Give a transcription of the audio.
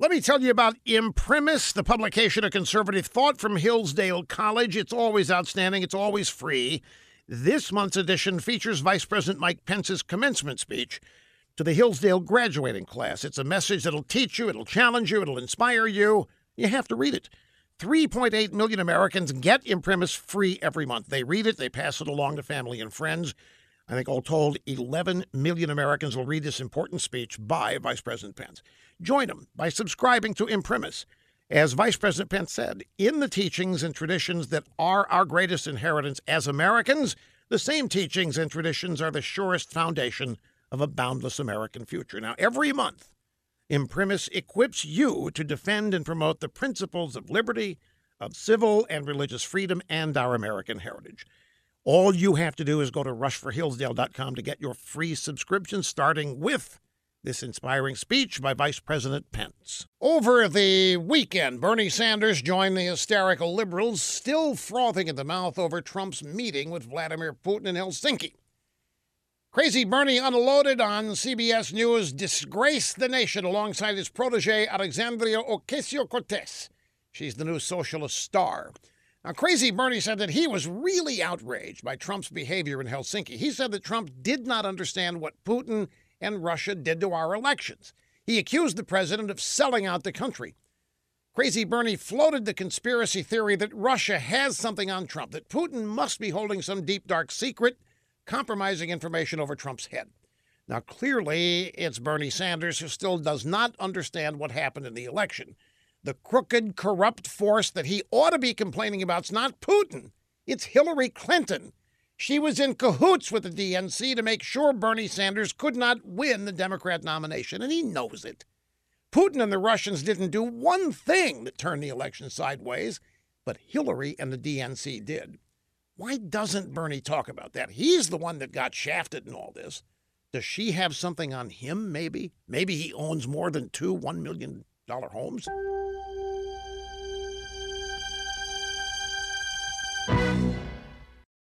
Let me tell you about Imprimis, the publication of conservative thought from Hillsdale College. It's always outstanding, it's always free. This month's edition features Vice President Mike Pence's commencement speech to the Hillsdale graduating class. It's a message that'll teach you, it'll challenge you, it'll inspire you. You have to read it. 3.8 million Americans get Imprimis free every month. They read it, they pass it along to family and friends. I think all told, 11 million Americans will read this important speech by Vice President Pence. Join him by subscribing to Imprimis. As Vice President Pence said, in the teachings and traditions that are our greatest inheritance as Americans, the same teachings and traditions are the surest foundation of a boundless American future. Now, every month, Imprimis equips you to defend and promote the principles of liberty, of civil and religious freedom, and our American heritage. All you have to do is go to rushforhillsdale.com to get your free subscription, starting with this inspiring speech by Vice President Pence. Over the weekend, Bernie Sanders joined the hysterical liberals, still frothing at the mouth over Trump's meeting with Vladimir Putin in Helsinki. Crazy Bernie unloaded on CBS News disgraced the nation alongside his protege Alexandria Ocasio Cortez. She's the new socialist star. Now, Crazy Bernie said that he was really outraged by Trump's behavior in Helsinki. He said that Trump did not understand what Putin and Russia did to our elections. He accused the president of selling out the country. Crazy Bernie floated the conspiracy theory that Russia has something on Trump, that Putin must be holding some deep, dark secret, compromising information over Trump's head. Now, clearly, it's Bernie Sanders who still does not understand what happened in the election. The crooked, corrupt force that he ought to be complaining about is not Putin, it's Hillary Clinton. She was in cahoots with the DNC to make sure Bernie Sanders could not win the Democrat nomination, and he knows it. Putin and the Russians didn't do one thing that turned the election sideways, but Hillary and the DNC did. Why doesn't Bernie talk about that? He's the one that got shafted in all this. Does she have something on him, maybe? Maybe he owns more than two $1 million homes?